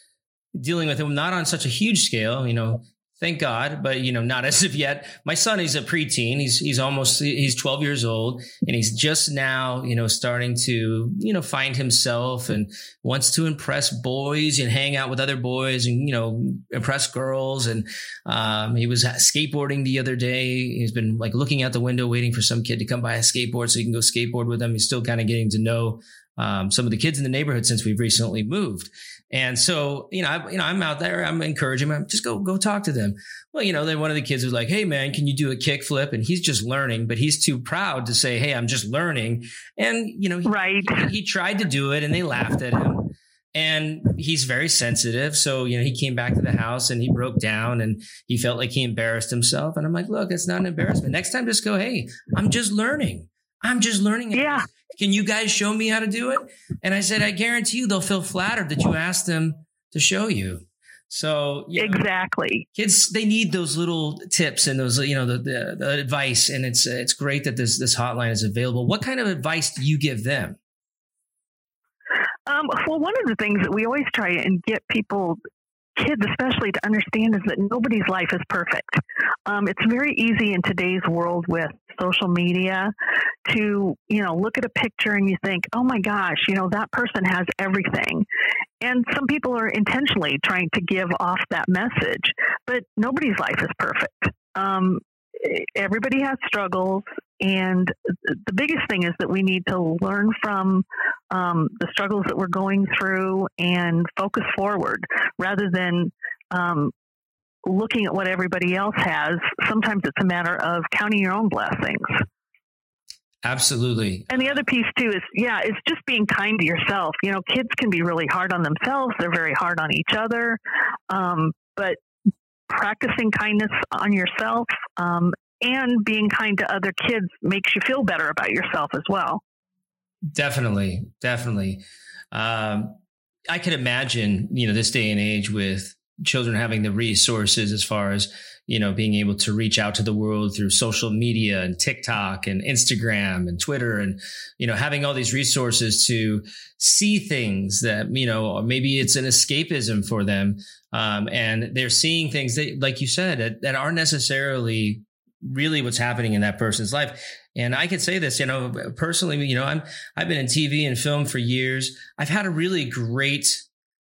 dealing with them not on such a huge scale, you know, Thank God, but you know, not as of yet. My son, he's a preteen. He's he's almost he's 12 years old, and he's just now, you know, starting to you know find himself and wants to impress boys and hang out with other boys and you know impress girls. And um, he was skateboarding the other day. He's been like looking out the window, waiting for some kid to come by a skateboard so he can go skateboard with them. He's still kind of getting to know um, some of the kids in the neighborhood since we've recently moved. And so, you know, I, you know, I'm out there, I'm encouraging him, just go, go talk to them. Well, you know, then one of the kids was like, Hey man, can you do a kick flip? And he's just learning, but he's too proud to say, Hey, I'm just learning. And, you know, he, right. he, he tried to do it and they laughed at him and he's very sensitive. So, you know, he came back to the house and he broke down and he felt like he embarrassed himself. And I'm like, look, it's not an embarrassment. Next time, just go, Hey, I'm just learning. I'm just learning. Yeah. Can you guys show me how to do it? And I said, I guarantee you they'll feel flattered that you asked them to show you. So you know, exactly, kids they need those little tips and those you know the, the, the advice, and it's it's great that this this hotline is available. What kind of advice do you give them? Um, well, one of the things that we always try and get people kids especially to understand is that nobody's life is perfect. Um, it's very easy in today's world with social media to, you know, look at a picture and you think, oh my gosh, you know, that person has everything. And some people are intentionally trying to give off that message, but nobody's life is perfect. Um, everybody has struggles and the biggest thing is that we need to learn from um, the struggles that we're going through and focus forward rather than um, looking at what everybody else has. Sometimes it's a matter of counting your own blessings. Absolutely. And the other piece too is, yeah, it's just being kind to yourself. You know, kids can be really hard on themselves. They're very hard on each other. Um, but practicing kindness on yourself um, and being kind to other kids makes you feel better about yourself as well. Definitely, definitely. Um, I could imagine, you know, this day and age with children having the resources as far as you know being able to reach out to the world through social media and TikTok and Instagram and Twitter and you know having all these resources to see things that you know maybe it's an escapism for them um, and they're seeing things that like you said that, that aren't necessarily really what's happening in that person's life. And I can say this, you know, personally, you know, I'm, I've been in TV and film for years. I've had a really great,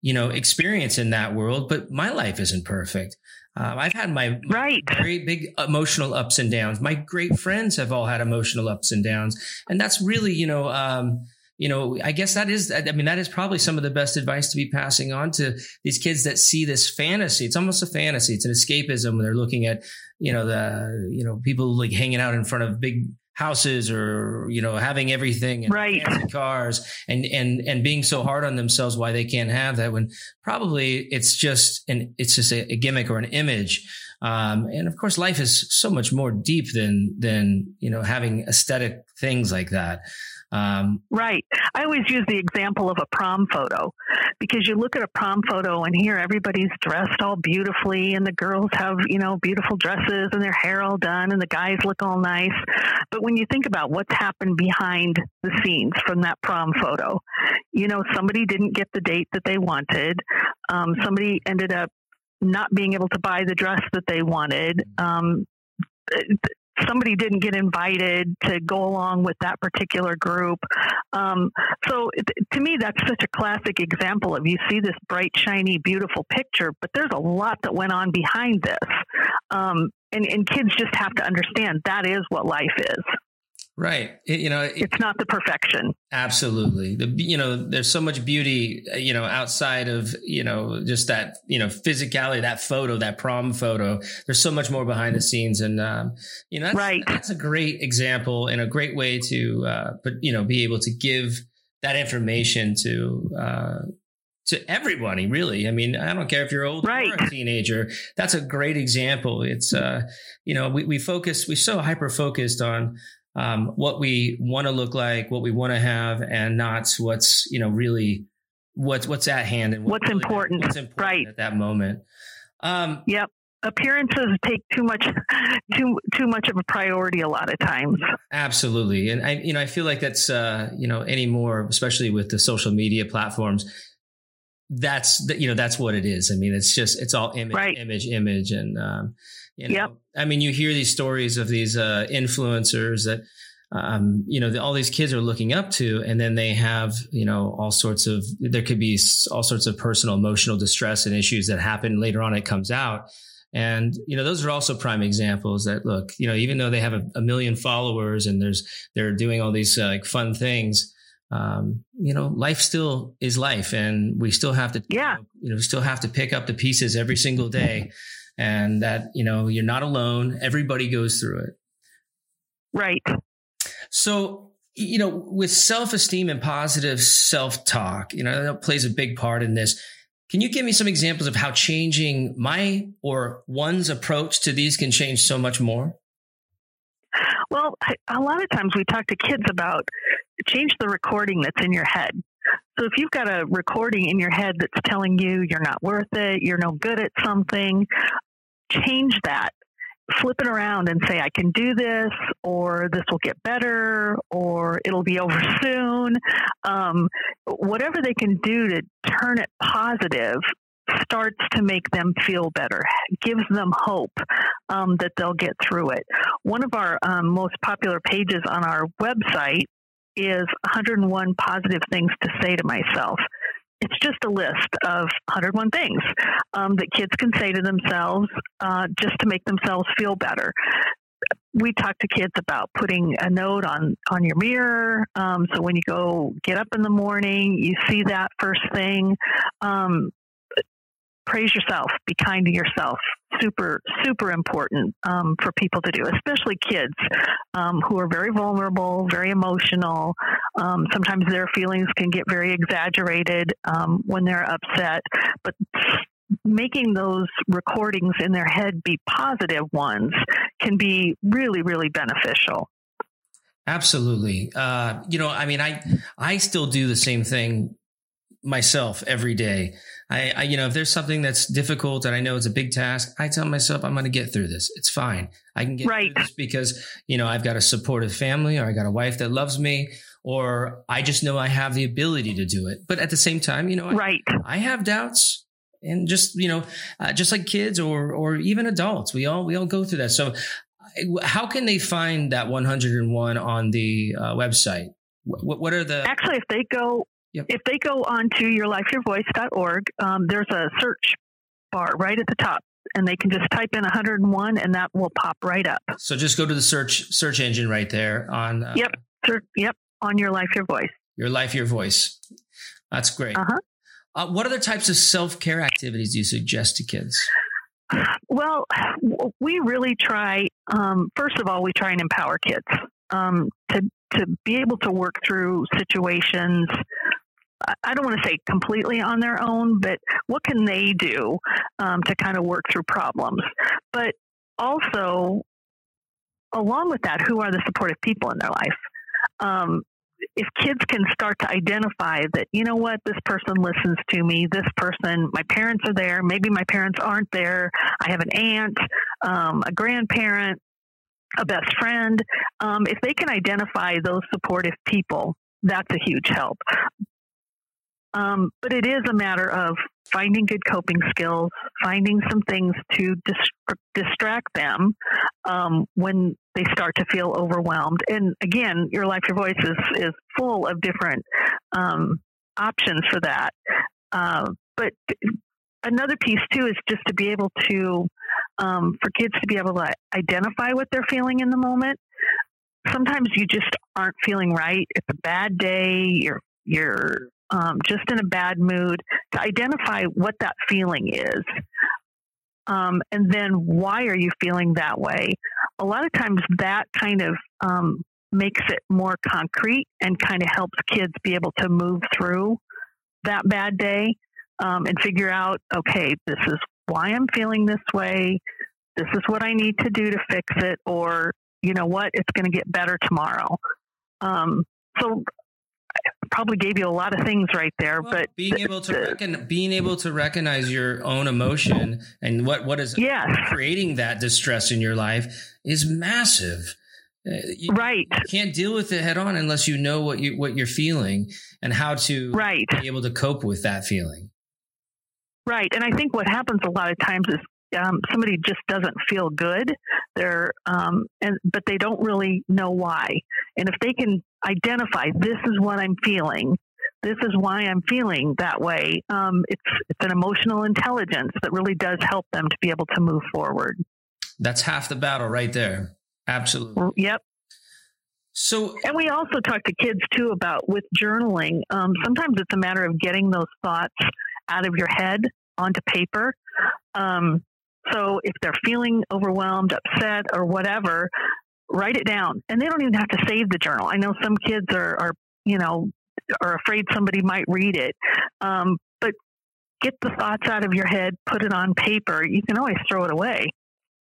you know, experience in that world, but my life isn't perfect. Um, I've had my, right. very big emotional ups and downs. My great friends have all had emotional ups and downs. And that's really, you know, um, you know, I guess that is, I mean, that is probably some of the best advice to be passing on to these kids that see this fantasy. It's almost a fantasy. It's an escapism they're looking at, you know, the, you know, people like hanging out in front of big houses or, you know, having everything and right. cars and, and, and being so hard on themselves why they can't have that when probably it's just an, it's just a, a gimmick or an image. Um, and of course, life is so much more deep than, than, you know, having aesthetic things like that. Um, right. I always use the example of a prom photo because you look at a prom photo and here everybody's dressed all beautifully and the girls have, you know, beautiful dresses and their hair all done and the guys look all nice. But when you think about what's happened behind the scenes from that prom photo, you know, somebody didn't get the date that they wanted. Um, somebody ended up not being able to buy the dress that they wanted. Um, somebody didn't get invited to go along with that particular group. Um, so to me, that's such a classic example of you see this bright, shiny, beautiful picture, but there's a lot that went on behind this. Um, and, and kids just have to understand that is what life is. Right. It, you know, it, it's not the perfection. Absolutely. The, you know, there's so much beauty, uh, you know, outside of, you know, just that, you know, physicality, that photo, that prom photo. There's so much more behind the scenes. And, um, you know, that's, right. that's a great example and a great way to, uh, but, you know, be able to give that information to, uh, to everybody really i mean i don't care if you're old right. or a teenager that's a great example it's uh you know we, we focus we so hyper focused on um, what we want to look like, what we want to have, and not what's you know really what's what's at hand and what what's really important, what's important right at that moment. Um, yep, appearances take too much too too much of a priority a lot of times. Absolutely, and I you know I feel like that's uh, you know anymore, especially with the social media platforms. That's you know that's what it is. I mean, it's just it's all image, right. image, image, and um, you know, yep. I mean, you hear these stories of these uh, influencers that, um, you know, the, all these kids are looking up to, and then they have, you know, all sorts of, there could be all sorts of personal, emotional distress and issues that happen later on. It comes out. And, you know, those are also prime examples that look, you know, even though they have a, a million followers and there's, they're doing all these uh, like fun things, um, you know, life still is life and we still have to, yeah. you know, still have to pick up the pieces every single day and that, you know, you're not alone. Everybody goes through it. Right. So, you know, with self esteem and positive self talk, you know, that plays a big part in this. Can you give me some examples of how changing my or one's approach to these can change so much more? Well, a lot of times we talk to kids about change the recording that's in your head. So if you've got a recording in your head that's telling you you're not worth it, you're no good at something, change that. Flip it around and say, I can do this, or this will get better, or it'll be over soon. Um, whatever they can do to turn it positive starts to make them feel better, gives them hope um, that they'll get through it. One of our um, most popular pages on our website is 101 positive things to say to myself. It's just a list of 101 things um, that kids can say to themselves uh, just to make themselves feel better. We talk to kids about putting a note on on your mirror, um, so when you go get up in the morning, you see that first thing. Um, praise yourself, be kind to yourself. Super, super important um, for people to do, especially kids um, who are very vulnerable, very emotional. Um, sometimes their feelings can get very exaggerated um, when they're upset, but making those recordings in their head be positive ones can be really, really beneficial. Absolutely. Uh, you know, I mean, I I still do the same thing myself every day. I, I, you know, if there's something that's difficult and I know it's a big task, I tell myself I'm going to get through this. It's fine. I can get right. through this because, you know, I've got a supportive family or I got a wife that loves me or I just know I have the ability to do it. But at the same time, you know, right. I, I have doubts and just, you know, uh, just like kids or, or even adults, we all, we all go through that. So how can they find that 101 on the uh, website? What, what are the actually if they go Yep. If they go on to yourlifeyourvoice.org, um, there's a search bar right at the top, and they can just type in 101, and that will pop right up. So just go to the search search engine right there on. Uh, yep. yep. On your life, your voice. Your life, your voice. That's great. Uh-huh. Uh, what other types of self care activities do you suggest to kids? Well, we really try. Um, first of all, we try and empower kids um, to to be able to work through situations I don't want to say completely on their own, but what can they do um, to kind of work through problems? But also, along with that, who are the supportive people in their life? Um, if kids can start to identify that, you know what, this person listens to me, this person, my parents are there, maybe my parents aren't there, I have an aunt, um, a grandparent, a best friend. Um, if they can identify those supportive people, that's a huge help. Um, but it is a matter of finding good coping skills, finding some things to dist- distract them um, when they start to feel overwhelmed. And again, your life, your voice is is full of different um, options for that. Uh, but another piece too is just to be able to, um, for kids to be able to identify what they're feeling in the moment. sometimes you just aren't feeling right. It's a bad day. You're you're um, just in a bad mood. To identify what that feeling is, um, and then why are you feeling that way? A lot of times that kind of um, makes it more concrete and kind of helps kids be able to move through that bad day um, and figure out, okay, this is why I'm feeling this way. This is what I need to do to fix it, or you know what, it's going to get better tomorrow. Um, so probably gave you a lot of things right there, well, but being able to recon- being able to recognize your own emotion and what what is yes. creating that distress in your life is massive. Uh, you, right. You can't deal with it head on unless you know what you what you're feeling and how to right. be able to cope with that feeling. Right. And I think what happens a lot of times is um, somebody just doesn't feel good. They're um, and but they don't really know why. And if they can identify this is what I'm feeling, this is why I'm feeling that way. Um, it's it's an emotional intelligence that really does help them to be able to move forward. That's half the battle right there. Absolutely. Yep. So, and we also talk to kids too about with journaling. Um, sometimes it's a matter of getting those thoughts out of your head onto paper. Um, so if they're feeling overwhelmed, upset, or whatever, write it down. And they don't even have to save the journal. I know some kids are, are you know, are afraid somebody might read it. Um, but get the thoughts out of your head, put it on paper. You can always throw it away.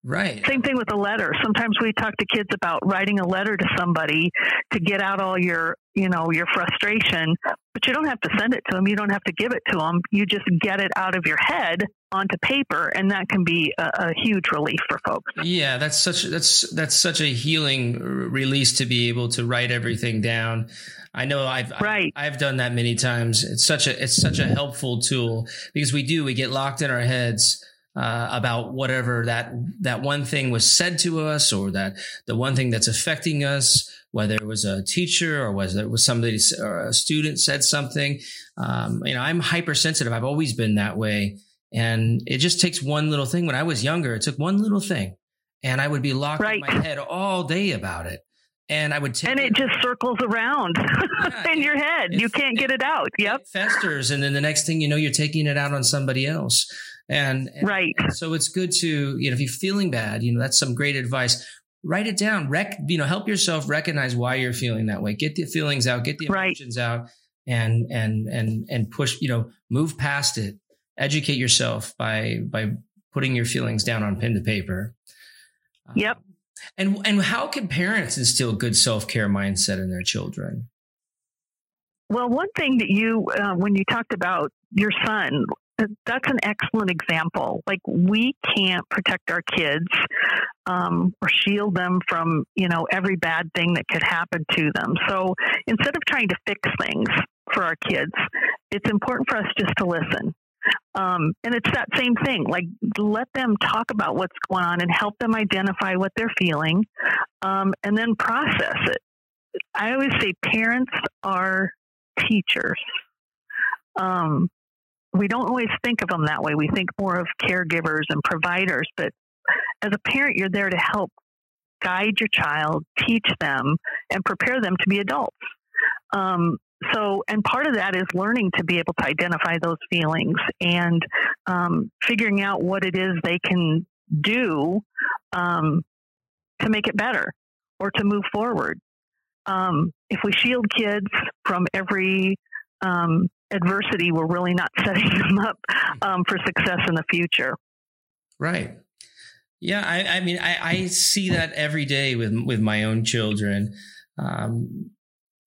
Right. Same thing with a letter. Sometimes we talk to kids about writing a letter to somebody to get out all your, you know, your frustration, but you don't have to send it to them. You don't have to give it to them. You just get it out of your head onto paper and that can be a, a huge relief for folks. Yeah, that's such that's that's such a healing release to be able to write everything down. I know I've right. I've, I've done that many times. It's such a it's such a helpful tool because we do we get locked in our heads uh, about whatever that that one thing was said to us or that the one thing that's affecting us whether it was a teacher or whether it was somebody or a student said something um, you know i'm hypersensitive i've always been that way and it just takes one little thing when i was younger it took one little thing and i would be locked right. in my head all day about it and I would take and it, it just circles around yeah, in your head. It, you can't get it out. Yep, festers, and then the next thing you know, you're taking it out on somebody else. And, and right. so it's good to, you know, if you're feeling bad, you know, that's some great advice. Write it down. Rec, you know, help yourself recognize why you're feeling that way. Get the feelings out, get the emotions right. out and, and, and, and push, you know, move past it. Educate yourself by, by putting your feelings down on pen to paper. Yep. Um, and, and how can parents instill good self-care mindset in their children? Well, one thing that you, uh, when you talked about your son, that's an excellent example. Like we can't protect our kids um, or shield them from you know every bad thing that could happen to them. So instead of trying to fix things for our kids, it's important for us just to listen. Um, and it's that same thing. Like let them talk about what's going on and help them identify what they're feeling, um, and then process it. I always say parents are teachers. Um, we don't always think of them that way. We think more of caregivers and providers, but as a parent, you're there to help guide your child, teach them, and prepare them to be adults. Um, so, and part of that is learning to be able to identify those feelings and um, figuring out what it is they can do um, to make it better or to move forward. Um, if we shield kids from every um, adversity, we're really not setting them up um, for success in the future. Right. Yeah, I, I mean, I, I, see that every day with with my own children. Um,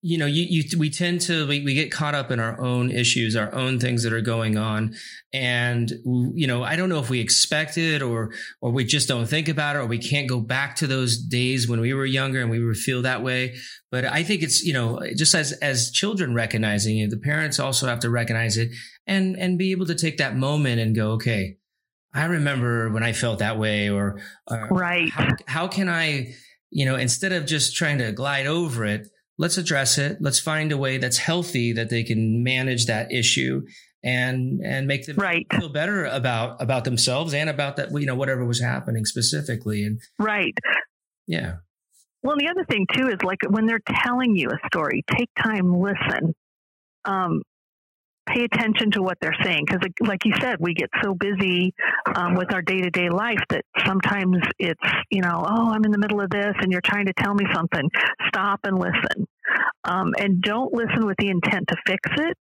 you know, you, you, we tend to, we, we get caught up in our own issues, our own things that are going on. And, you know, I don't know if we expect it or, or we just don't think about it or we can't go back to those days when we were younger and we would feel that way. But I think it's, you know, just as, as children recognizing it, the parents also have to recognize it and, and be able to take that moment and go, okay, I remember when I felt that way or, or right. How, how can I, you know, instead of just trying to glide over it, let's address it. Let's find a way that's healthy that they can manage that issue and and make them right. feel better about about themselves and about that you know whatever was happening specifically and right yeah Well, the other thing too is like when they're telling you a story, take time, listen. Um, pay attention to what they're saying because like you said we get so busy um, with our day-to-day life that sometimes it's you know oh i'm in the middle of this and you're trying to tell me something. Stop and listen. Um, and don't listen with the intent to fix it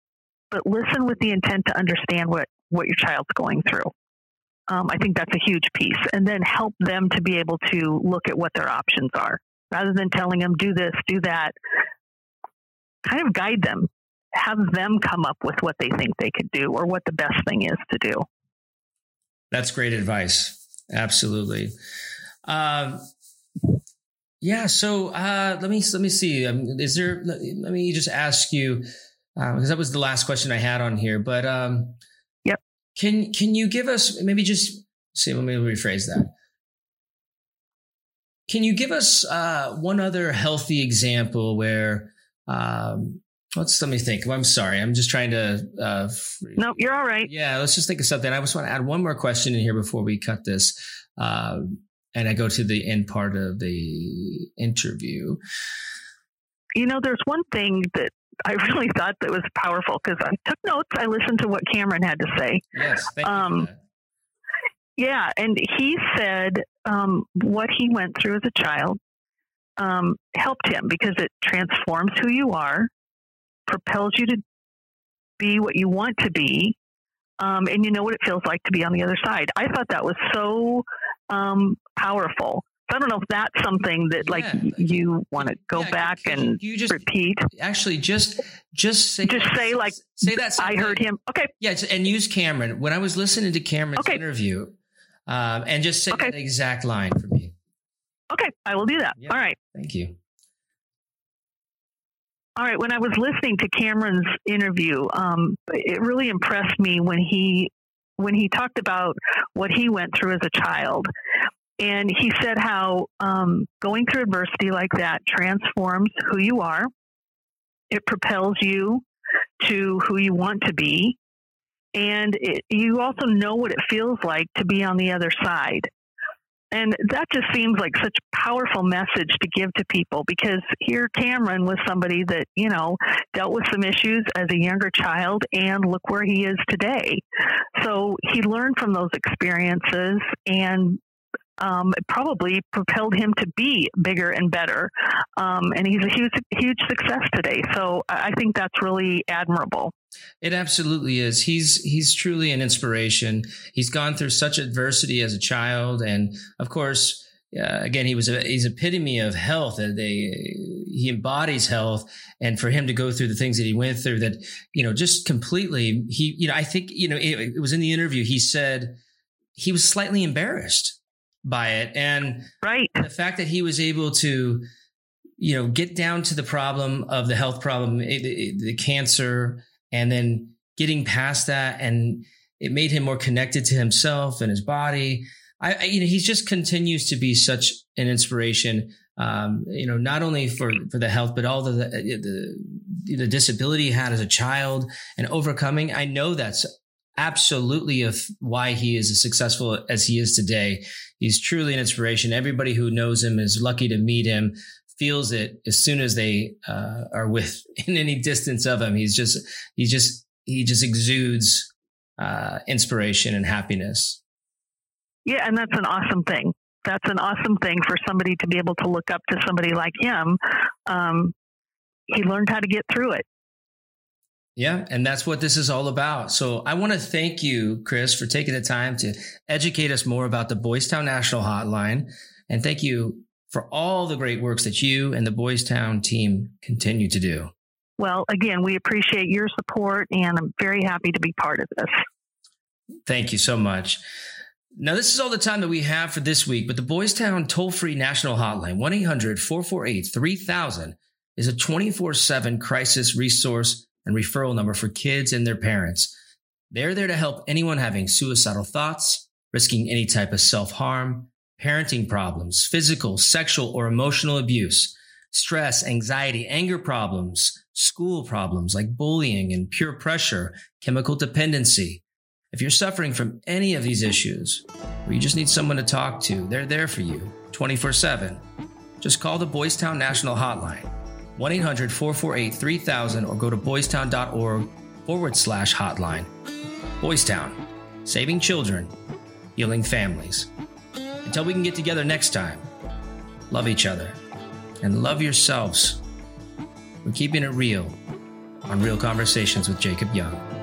but listen with the intent to understand what what your child's going through. Um, i think that's a huge piece and then help them to be able to look at what their options are rather than telling them do this do that. Kind of guide them have them come up with what they think they could do or what the best thing is to do. That's great advice. Absolutely. Um, yeah. So uh, let me let me see. Um, is there? Let, let, me just ask you because uh, that was the last question I had on here. But um, yep. Can can you give us maybe just see? Let me rephrase that. Can you give us uh, one other healthy example where um, Let's let me think. I'm sorry. I'm just trying to. Uh, no, you're all right. Yeah, let's just think of something. I just want to add one more question in here before we cut this, uh, and I go to the end part of the interview. You know, there's one thing that I really thought that was powerful because I took notes. I listened to what Cameron had to say. Yes, thank um. Yeah, and he said um, what he went through as a child um, helped him because it transforms who you are propels you to be what you want to be, um, and you know what it feels like to be on the other side. I thought that was so um, powerful. I don't know if that's something that like you want to go yeah, back and you just repeat. Actually, just just say just say like say that. I heard him. Okay. Yeah, and use Cameron. When I was listening to Cameron's okay. interview, um, and just say okay. that exact line for me. Okay, I will do that. Yeah. All right. Thank you. All right. When I was listening to Cameron's interview, um, it really impressed me when he when he talked about what he went through as a child, and he said how um, going through adversity like that transforms who you are. It propels you to who you want to be, and it, you also know what it feels like to be on the other side. And that just seems like such a powerful message to give to people because here Cameron was somebody that, you know, dealt with some issues as a younger child and look where he is today. So he learned from those experiences and um, probably propelled him to be bigger and better. Um, and he's a huge, huge success today. So I think that's really admirable. It absolutely is. He's he's truly an inspiration. He's gone through such adversity as a child, and of course, uh, again, he was a he's epitome of health. They he embodies health, and for him to go through the things that he went through, that you know, just completely. He, you know, I think you know, it, it was in the interview. He said he was slightly embarrassed by it, and right. the fact that he was able to you know get down to the problem of the health problem the cancer and then getting past that and it made him more connected to himself and his body. I, I you know he just continues to be such an inspiration um, you know not only for for the health but all the, the the disability he had as a child and overcoming. I know that's absolutely of why he is as successful as he is today he's truly an inspiration everybody who knows him is lucky to meet him feels it as soon as they uh, are within any distance of him. He's just he just he just exudes uh, inspiration and happiness. Yeah, and that's an awesome thing. That's an awesome thing for somebody to be able to look up to somebody like him. Um, he learned how to get through it. Yeah, and that's what this is all about. So I want to thank you, Chris, for taking the time to educate us more about the Boys Town National Hotline. And thank you for all the great works that you and the Boys Town team continue to do. Well, again, we appreciate your support and I'm very happy to be part of this. Thank you so much. Now, this is all the time that we have for this week, but the Boys Town toll free national hotline, 1 800 448 3000, is a 24 7 crisis resource and referral number for kids and their parents. They're there to help anyone having suicidal thoughts, risking any type of self harm, parenting problems, physical, sexual, or emotional abuse, stress, anxiety, anger problems, school problems like bullying and peer pressure, chemical dependency. If you're suffering from any of these issues, or you just need someone to talk to, they're there for you 24 7. just call the Boys Town National Hotline, 1 800 448 3000, or go to boystown.org forward slash hotline. Boystown, saving children, healing families. Until we can get together next time, love each other and love yourselves. We're keeping it real on Real Conversations with Jacob Young.